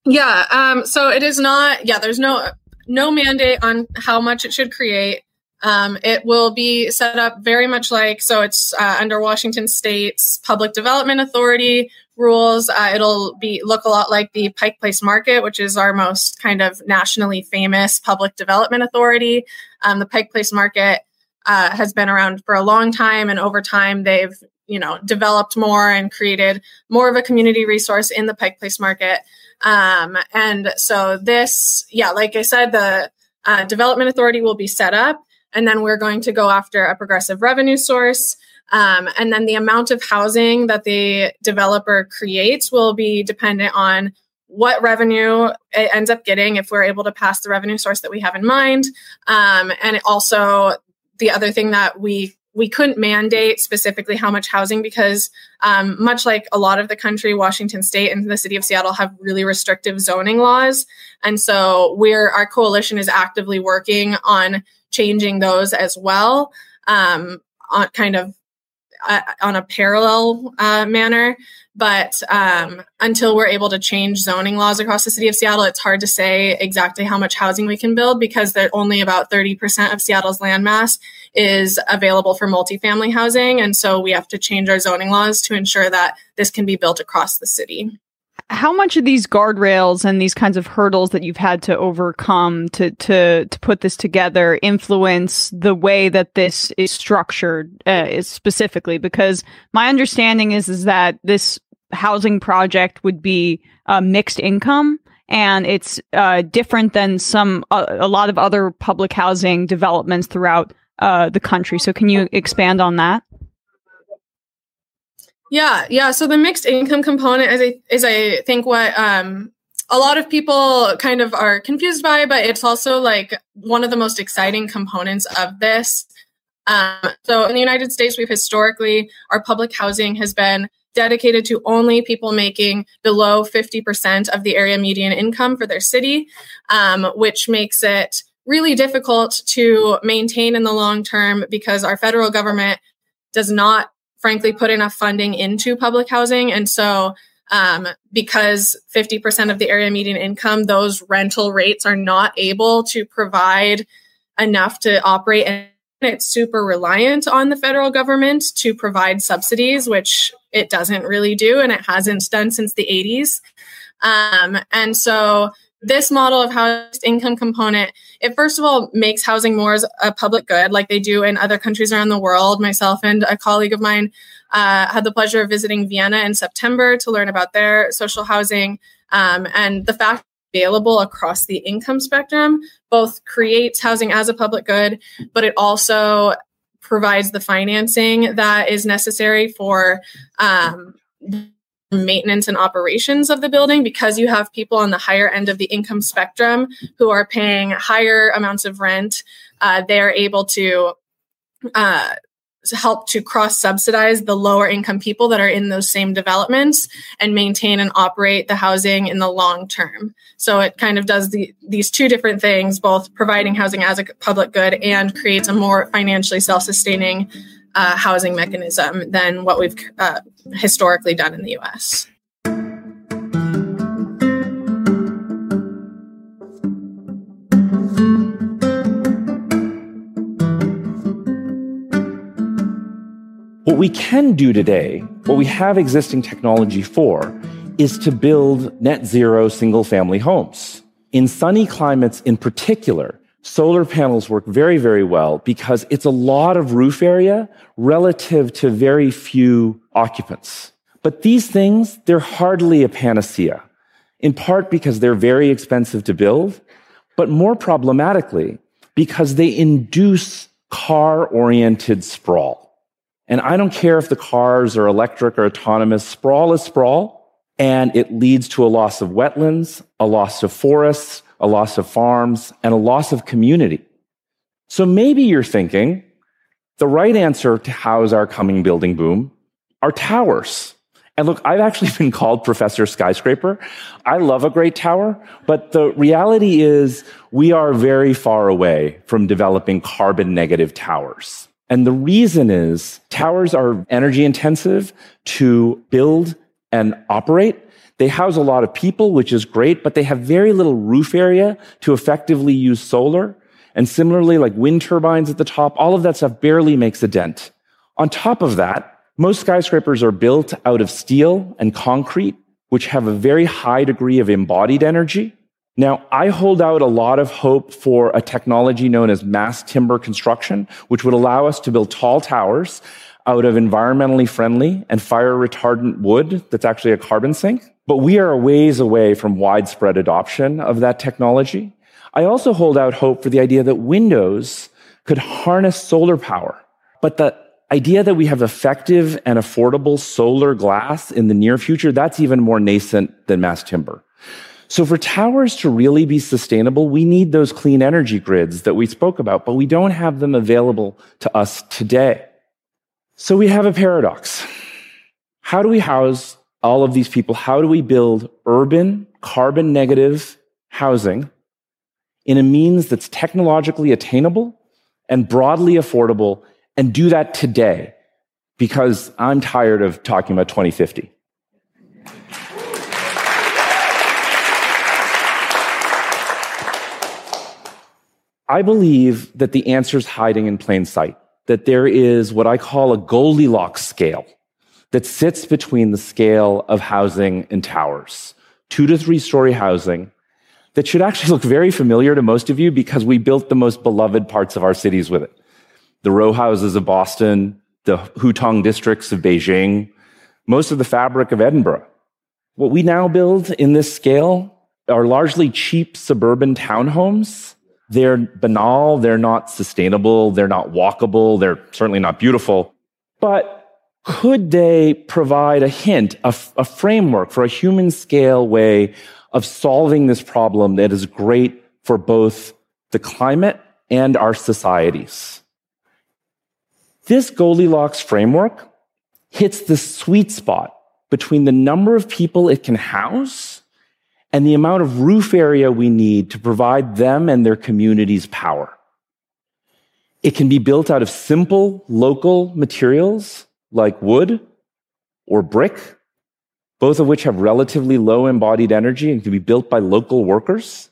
Yeah. Um, so it is not. Yeah. There's no no mandate on how much it should create. Um, it will be set up very much like so. It's uh, under Washington State's Public Development Authority rules. Uh, it'll be look a lot like the Pike Place Market, which is our most kind of nationally famous public development authority. Um, the Pike Place Market uh, has been around for a long time, and over time they've you know developed more and created more of a community resource in the Pike Place Market. Um, and so this, yeah, like I said, the uh, development authority will be set up, and then we're going to go after a progressive revenue source. Um, and then the amount of housing that the developer creates will be dependent on what revenue it ends up getting if we're able to pass the revenue source that we have in mind. Um, and also the other thing that we we couldn't mandate specifically how much housing because um, much like a lot of the country washington state and the city of seattle have really restrictive zoning laws. And so we're our coalition is actively working on changing those as well um, on kind of uh, on a parallel uh, manner but um, until we're able to change zoning laws across the city of Seattle, it's hard to say exactly how much housing we can build because there only about 30% of Seattle's landmass is available for multifamily housing. And so we have to change our zoning laws to ensure that this can be built across the city. How much of these guardrails and these kinds of hurdles that you've had to overcome to to to put this together influence the way that this is structured uh, is specifically? Because my understanding is is that this housing project would be uh, mixed income and it's uh, different than some uh, a lot of other public housing developments throughout uh, the country. So, can you expand on that? Yeah, yeah. So the mixed income component is, I, is I think what um, a lot of people kind of are confused by, but it's also like one of the most exciting components of this. Um, so in the United States, we've historically our public housing has been dedicated to only people making below 50% of the area median income for their city, um, which makes it really difficult to maintain in the long term because our federal government does not, frankly, put enough funding into public housing. And so, um, because 50% of the area median income, those rental rates are not able to provide enough to operate it's super reliant on the federal government to provide subsidies, which it doesn't really do, and it hasn't done since the 80s. Um, and so this model of housing income component, it first of all makes housing more as a public good, like they do in other countries around the world. Myself and a colleague of mine uh, had the pleasure of visiting Vienna in September to learn about their social housing. Um, and the fact available across the income spectrum both creates housing as a public good, but it also provides the financing that is necessary for um, maintenance and operations of the building because you have people on the higher end of the income spectrum who are paying higher amounts of rent. Uh, they're able to uh, help to cross subsidize the lower income people that are in those same developments and maintain and operate the housing in the long term. So it kind of does the, these two different things, both providing housing as a public good and creates a more financially self sustaining uh, housing mechanism than what we've uh, historically done in the US. What we can do today, what we have existing technology for, is to build net zero single family homes. In sunny climates in particular, solar panels work very, very well because it's a lot of roof area relative to very few occupants. But these things, they're hardly a panacea, in part because they're very expensive to build, but more problematically, because they induce car oriented sprawl. And I don't care if the cars are electric or autonomous, sprawl is sprawl. And it leads to a loss of wetlands, a loss of forests, a loss of farms, and a loss of community. So maybe you're thinking the right answer to house our coming building boom are towers. And look, I've actually *laughs* been called Professor Skyscraper. I love a great tower, but the reality is we are very far away from developing carbon negative towers. And the reason is towers are energy intensive to build and operate. They house a lot of people, which is great, but they have very little roof area to effectively use solar. And similarly, like wind turbines at the top, all of that stuff barely makes a dent. On top of that, most skyscrapers are built out of steel and concrete, which have a very high degree of embodied energy. Now, I hold out a lot of hope for a technology known as mass timber construction, which would allow us to build tall towers out of environmentally friendly and fire retardant wood that's actually a carbon sink. But we are a ways away from widespread adoption of that technology. I also hold out hope for the idea that windows could harness solar power, but the idea that we have effective and affordable solar glass in the near future, that's even more nascent than mass timber. So for towers to really be sustainable, we need those clean energy grids that we spoke about, but we don't have them available to us today. So we have a paradox. How do we house all of these people? How do we build urban, carbon negative housing in a means that's technologically attainable and broadly affordable and do that today? Because I'm tired of talking about 2050. I believe that the answer is hiding in plain sight, that there is what I call a Goldilocks scale that sits between the scale of housing and towers, two to three story housing that should actually *laughs* look very familiar to most of you because we built the most beloved parts of our cities with it. The row houses of Boston, the Hutong districts of Beijing, most of the fabric of Edinburgh. What we now build in this scale are largely cheap suburban townhomes they're banal, they're not sustainable, they're not walkable, they're certainly not beautiful. But could they provide a hint, a, a framework for a human scale way of solving this problem that is great for both the climate and our societies? This Goldilocks framework hits the sweet spot between the number of people it can house and the amount of roof area we need to provide them and their communities power. It can be built out of simple local materials like wood or brick, both of which have relatively low embodied energy and can be built by local workers.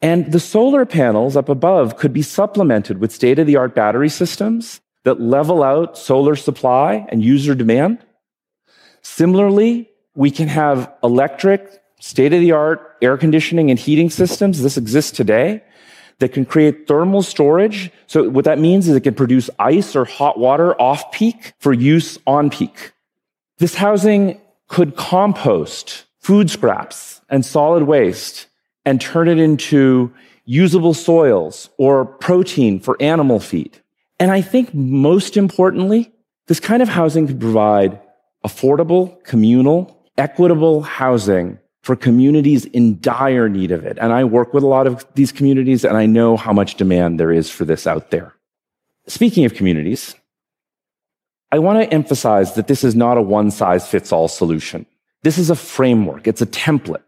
And the solar panels up above could be supplemented with state of the art battery systems that level out solar supply and user demand. Similarly, we can have electric state of the art air conditioning and heating systems. This exists today that can create thermal storage. So what that means is it can produce ice or hot water off peak for use on peak. This housing could compost food scraps and solid waste and turn it into usable soils or protein for animal feed. And I think most importantly, this kind of housing could provide affordable, communal, equitable housing for communities in dire need of it. And I work with a lot of these communities and I know how much demand there is for this out there. Speaking of communities, I want to emphasize that this is not a one size fits all solution. This is a framework. It's a template.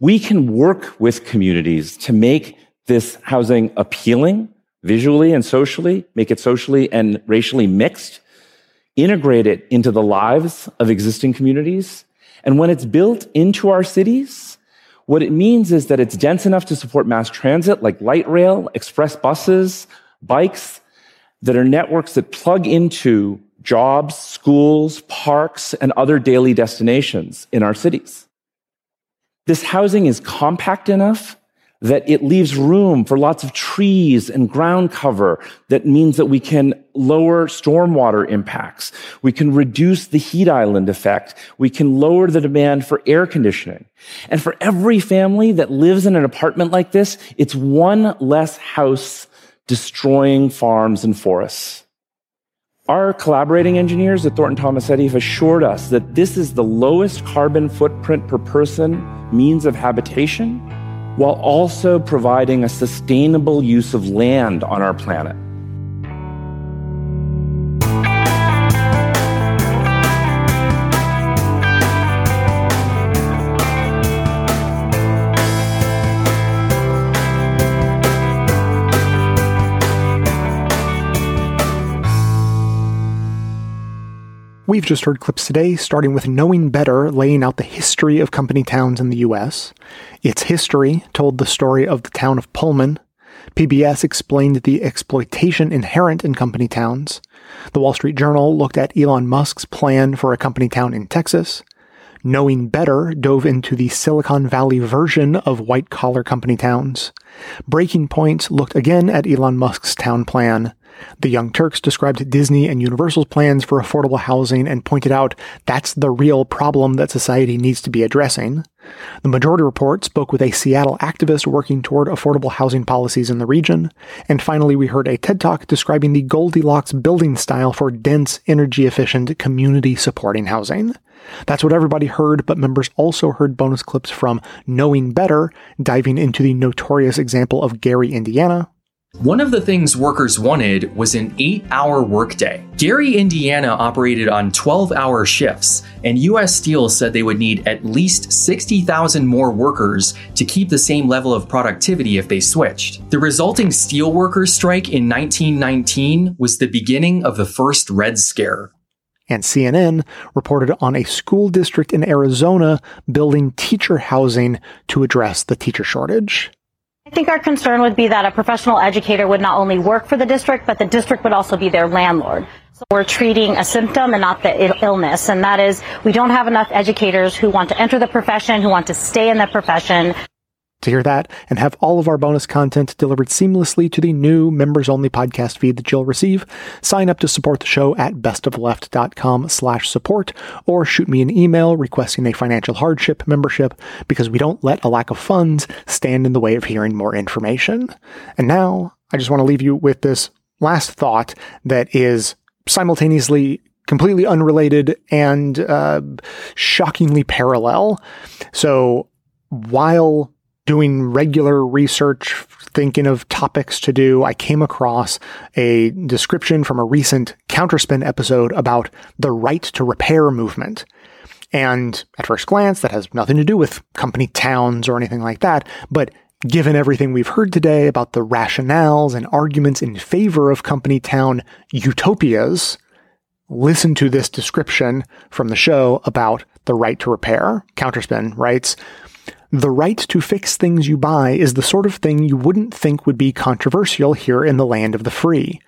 We can work with communities to make this housing appealing visually and socially, make it socially and racially mixed, integrate it into the lives of existing communities, and when it's built into our cities, what it means is that it's dense enough to support mass transit like light rail, express buses, bikes that are networks that plug into jobs, schools, parks, and other daily destinations in our cities. This housing is compact enough that it leaves room for lots of trees and ground cover that means that we can lower stormwater impacts. We can reduce the heat island effect. We can lower the demand for air conditioning. And for every family that lives in an apartment like this, it's one less house destroying farms and forests. Our collaborating engineers at Thornton Tomasetti have assured us that this is the lowest carbon footprint per person means of habitation while also providing a sustainable use of land on our planet. We've just heard clips today, starting with Knowing Better, laying out the history of company towns in the US. Its history told the story of the town of Pullman. PBS explained the exploitation inherent in company towns. The Wall Street Journal looked at Elon Musk's plan for a company town in Texas. Knowing Better dove into the Silicon Valley version of white collar company towns. Breaking Point looked again at Elon Musk's town plan. The Young Turks described Disney and Universal's plans for affordable housing and pointed out that's the real problem that society needs to be addressing. The Majority Report spoke with a Seattle activist working toward affordable housing policies in the region. And finally, we heard a TED Talk describing the Goldilocks building style for dense, energy efficient, community supporting housing. That's what everybody heard, but members also heard bonus clips from Knowing Better, diving into the notorious example of Gary, Indiana, one of the things workers wanted was an eight hour workday. Gary, Indiana operated on 12 hour shifts, and US Steel said they would need at least 60,000 more workers to keep the same level of productivity if they switched. The resulting steelworkers strike in 1919 was the beginning of the first Red Scare. And CNN reported on a school district in Arizona building teacher housing to address the teacher shortage. I think our concern would be that a professional educator would not only work for the district, but the district would also be their landlord. So we're treating a symptom and not the illness. And that is, we don't have enough educators who want to enter the profession, who want to stay in the profession to hear that and have all of our bonus content delivered seamlessly to the new members only podcast feed that you'll receive, sign up to support the show at bestoftheleft.com slash support or shoot me an email requesting a financial hardship membership because we don't let a lack of funds stand in the way of hearing more information. And now I just want to leave you with this last thought that is simultaneously completely unrelated and uh, shockingly parallel. So while doing regular research, thinking of topics to do, I came across a description from a recent Counterspin episode about the right to repair movement. And at first glance, that has nothing to do with company towns or anything like that. But given everything we've heard today about the rationales and arguments in favor of company town utopias, listen to this description from the show about the right to repair. Counterspin writes, the right to fix things you buy is the sort of thing you wouldn't think would be controversial here in the land of the free.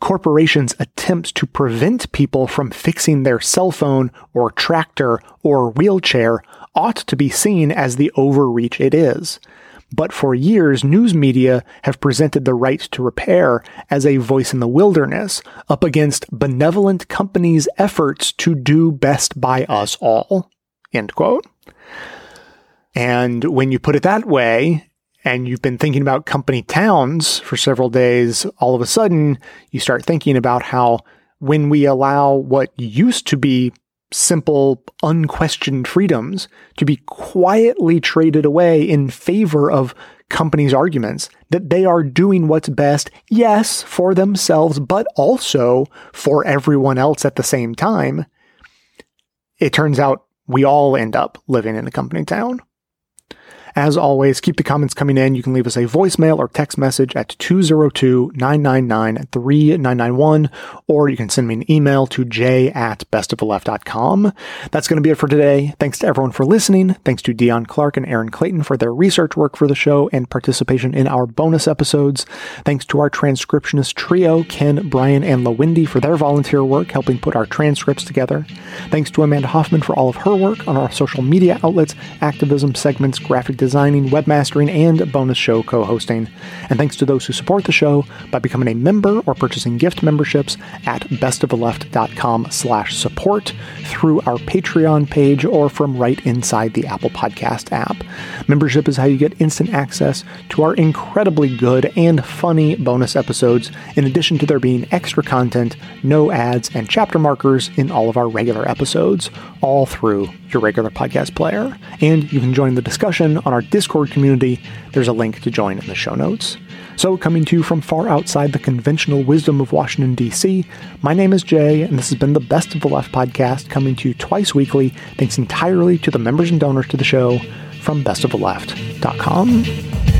Corporations' attempts to prevent people from fixing their cell phone or tractor or wheelchair ought to be seen as the overreach it is. But for years, news media have presented the right to repair as a voice in the wilderness up against benevolent companies' efforts to do best by us all. End quote. And when you put it that way, and you've been thinking about company towns for several days, all of a sudden you start thinking about how when we allow what used to be simple, unquestioned freedoms to be quietly traded away in favor of companies' arguments that they are doing what's best, yes, for themselves, but also for everyone else at the same time. It turns out we all end up living in a company town. As always, keep the comments coming in. You can leave us a voicemail or text message at 202 999 3991, or you can send me an email to j at bestoftheleft.com. That's going to be it for today. Thanks to everyone for listening. Thanks to Deon Clark and Erin Clayton for their research work for the show and participation in our bonus episodes. Thanks to our transcriptionist trio, Ken, Brian, and LaWendy for their volunteer work helping put our transcripts together. Thanks to Amanda Hoffman for all of her work on our social media outlets, activism segments, graphic designing, webmastering, and bonus show co-hosting. And thanks to those who support the show by becoming a member or purchasing gift memberships at bestoftheleft.com slash support through our Patreon page or from right inside the Apple Podcast app. Membership is how you get instant access to our incredibly good and funny bonus episodes, in addition to there being extra content, no ads, and chapter markers in all of our regular episodes, all through your regular podcast player. And you can join the discussion on our Discord community. There's a link to join in the show notes. So, coming to you from far outside the conventional wisdom of Washington, D.C., my name is Jay, and this has been the Best of the Left podcast, coming to you twice weekly, thanks entirely to the members and donors to the show from bestoftheleft.com.